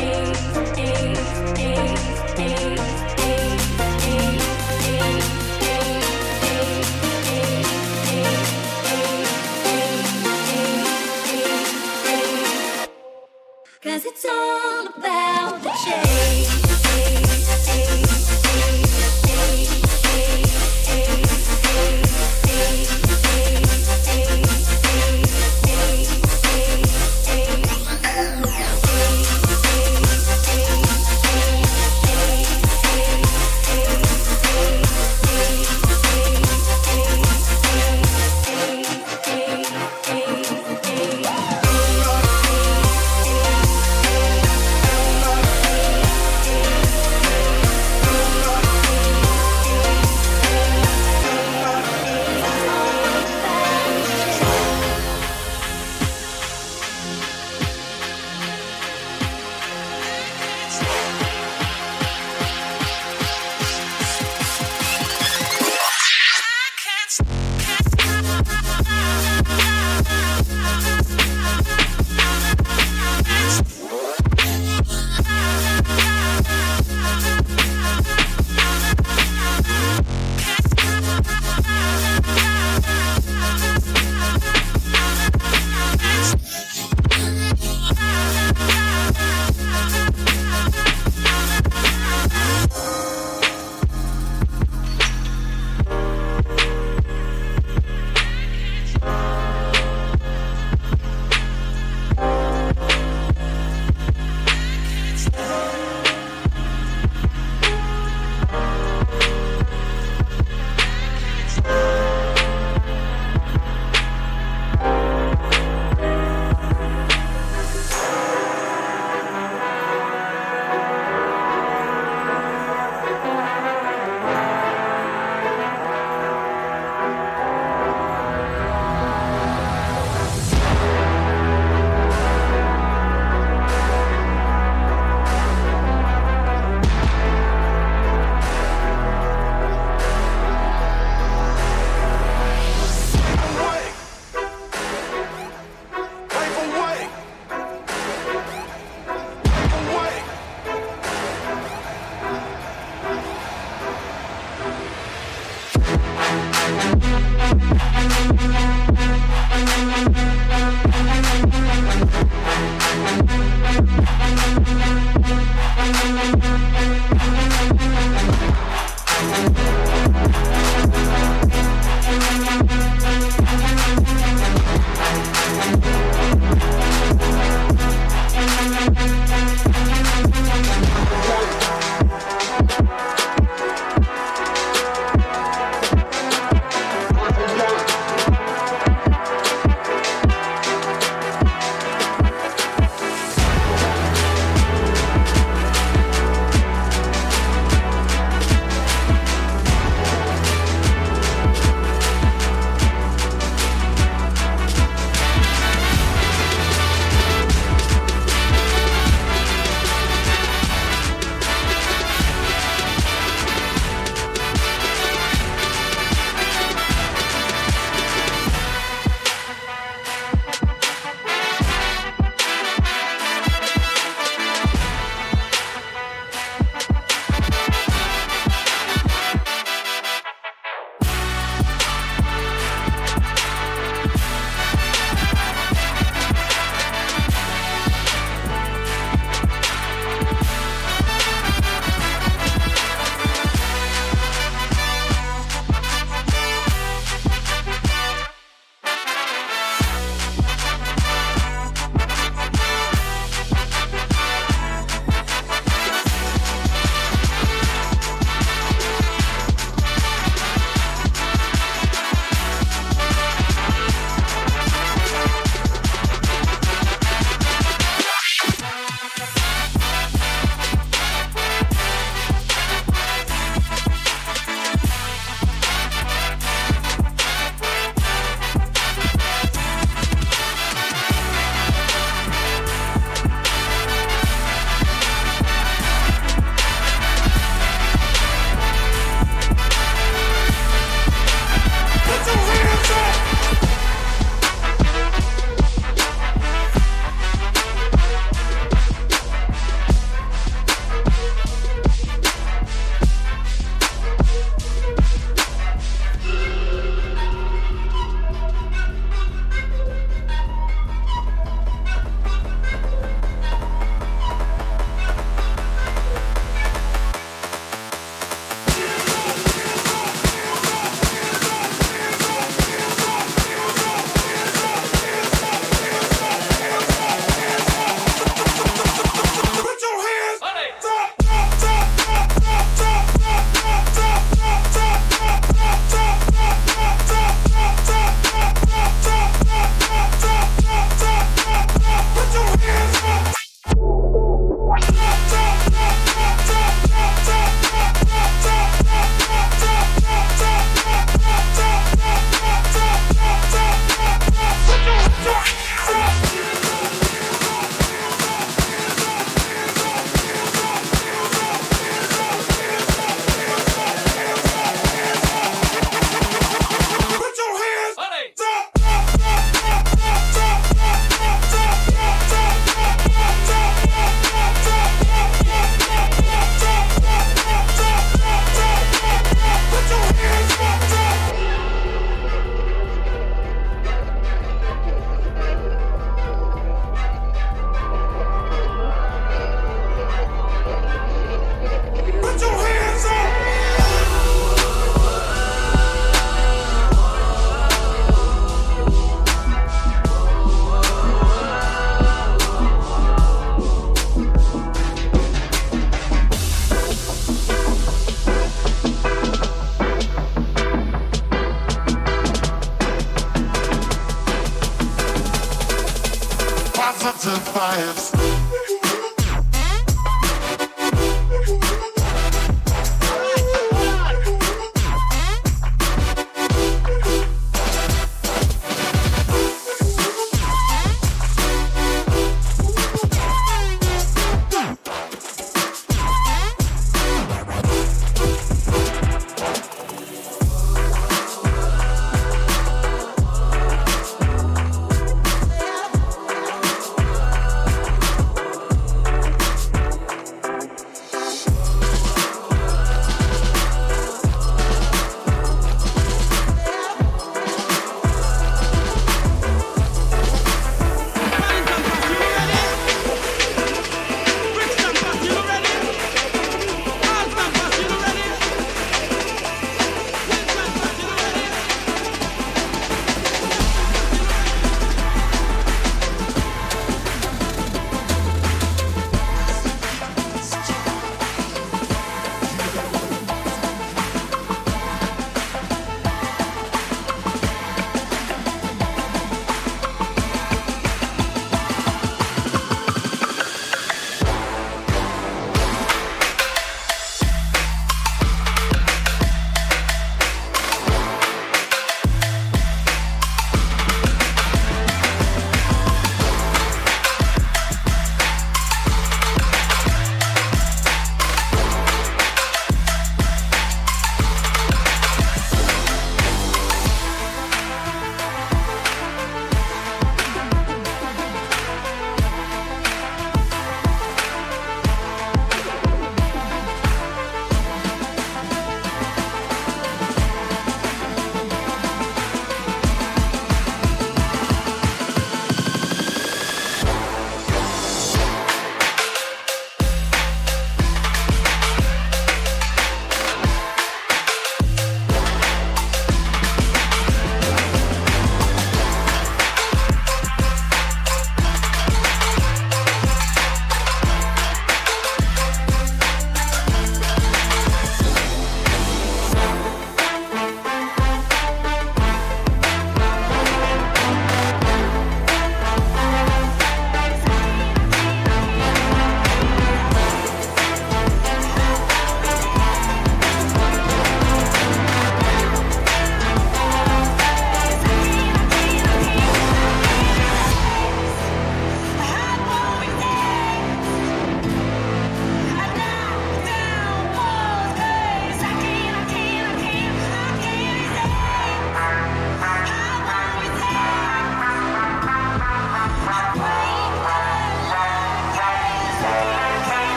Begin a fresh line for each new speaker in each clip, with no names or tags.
days.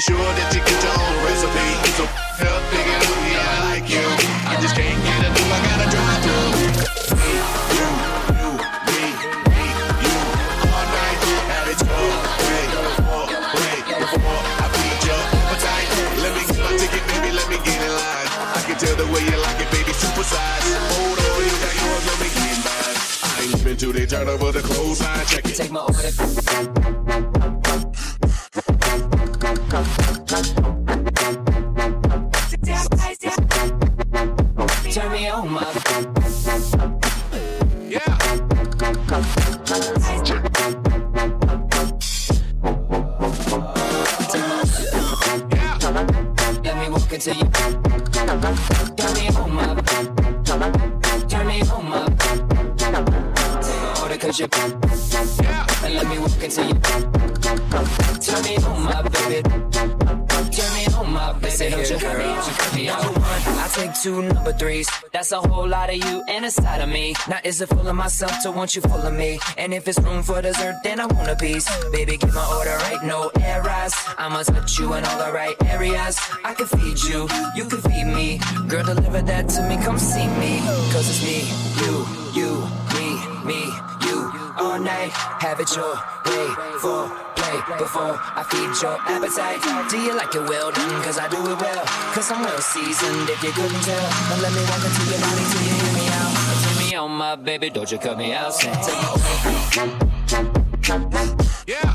sure that you get your own recipe. So help figure out, yeah, I like you. I just can't get enough, I gotta drive through. Me, you, you, me, me, you. All night, have it your way, before, I feed. Let me get my ticket, baby, let me get in line. I can tell the way you like it, baby, super size. Hold on, you got yours, let me get mine. I ain't been till they turn over the clothesline, check it.
Take my order. Into you. Turn me on, my baby. Turn me on, my baby. Say, don't you me out. Cut me out. Number one, I take two number threes. That's a whole lot of you and a side of me. Now is it full of myself to want you full of me? And if it's room for dessert, then I want a piece. Baby, get my order right, no errors. I'ma touch you in all the right areas. I can feed you, you can feed me. Girl, deliver that to me, come see me. Cause it's me, you, you, me, me, you. All night, have it your way for play before I feed your appetite. Do you like it well done? Cause I do it well. Cause I'm well seasoned if you couldn't tell. Now let me walk into your body till you hear me out. Turn me on, my baby, don't you cut me out. Say,
Yeah.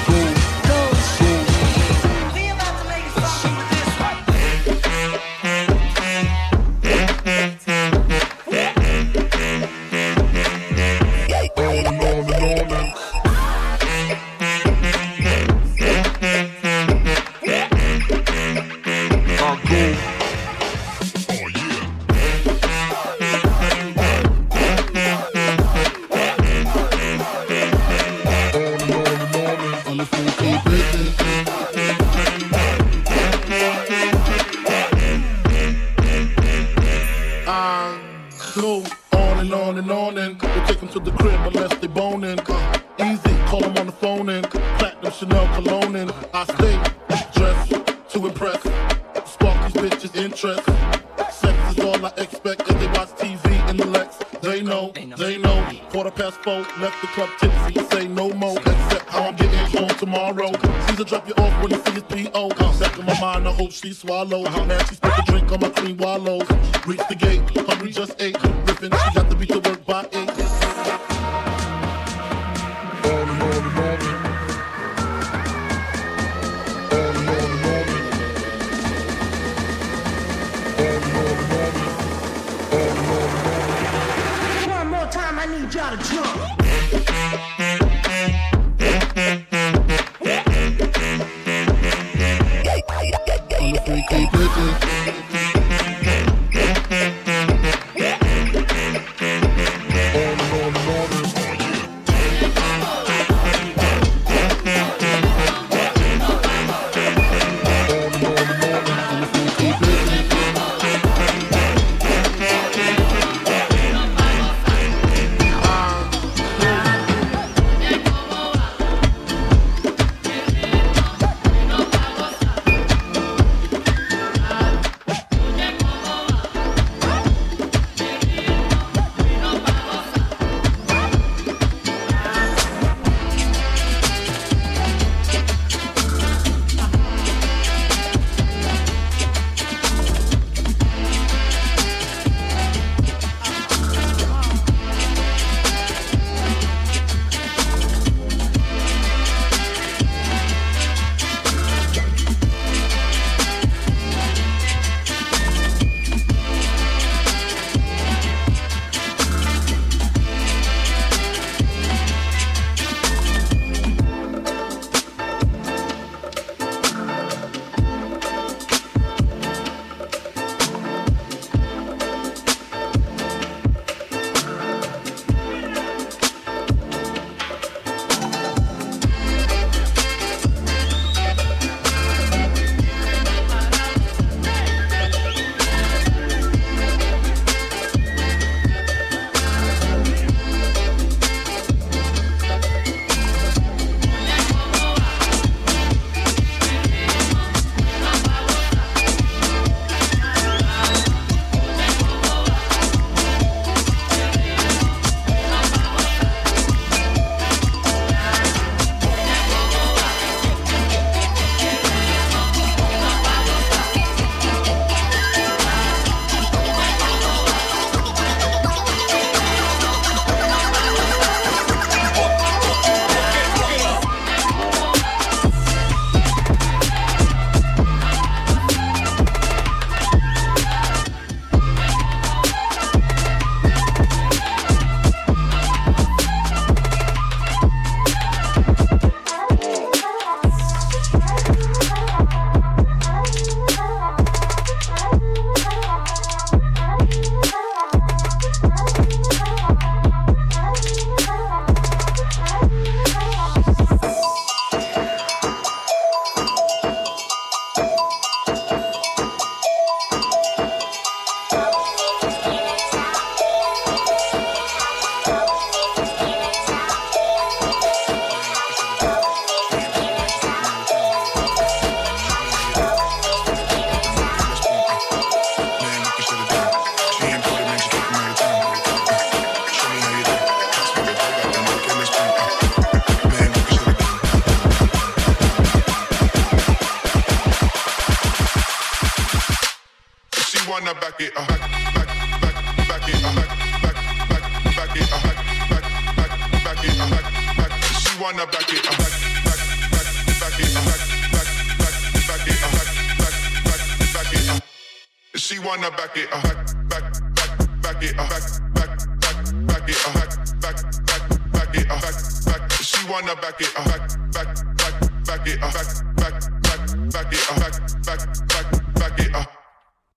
Um, you.
Go on and on and on and we'll take them to the crib unless they boning. Easy, call them on the phone and platinum Chanel cologne and I stay dressed to impress. Spark these bitches interest. Sex is all I expect as they watch TV in the Lex. They know, they know. Quarter past four, left the club tipsy. Say no more, except how I'm getting on tomorrow. Caesar drop you off when you see his P.O. Back in my mind, I hope she swallows. Uh-huh. Now she's supposed to drink on my cream wallows. Reach the gate, hungry just ate. Riffin', she got to beat the work by eight.
One more time, I need y'all to jump.
three, keep with me.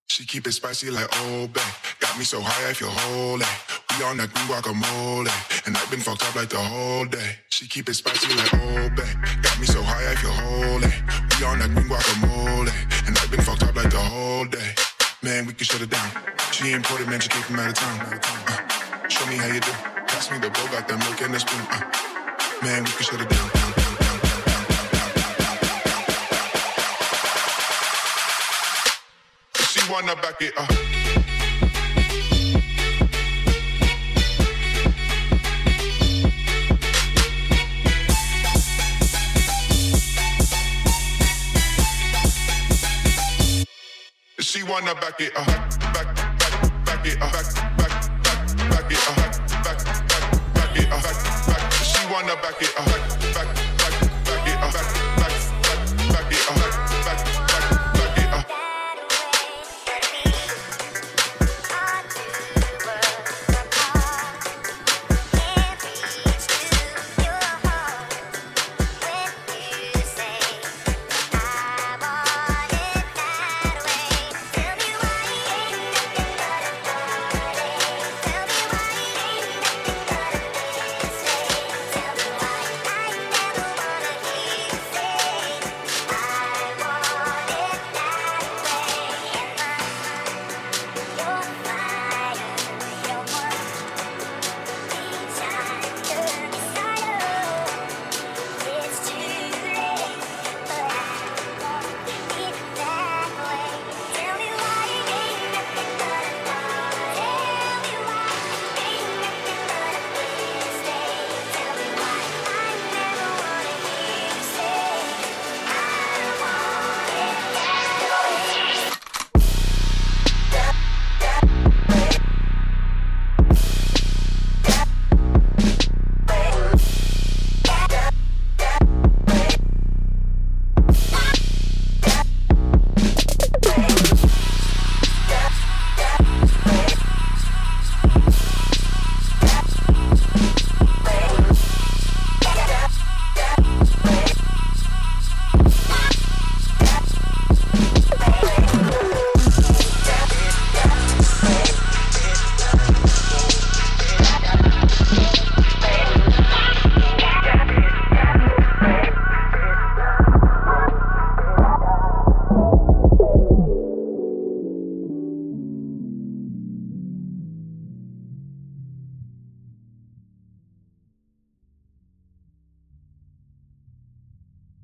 She keep it spicy like Old Bay. Got me so high I feel holy on that green guacamole. And I've been fucked up like the whole day. She keep it spicy like Old Bay. Got me so high I feel holy. on that green guacamole. And I've been fucked up like the whole day. Man, we can shut it down. She imported, man, she came from out of town. Uh, show me how you do. Pass me the bowl, got that milk and the spoon. Uh, man, we can shut it down. down, down. She wanna back it up. Wanna back it up, back, back, back it up, back, back, back, back it up, back, back, back, it up, back, back. She wanna back it up.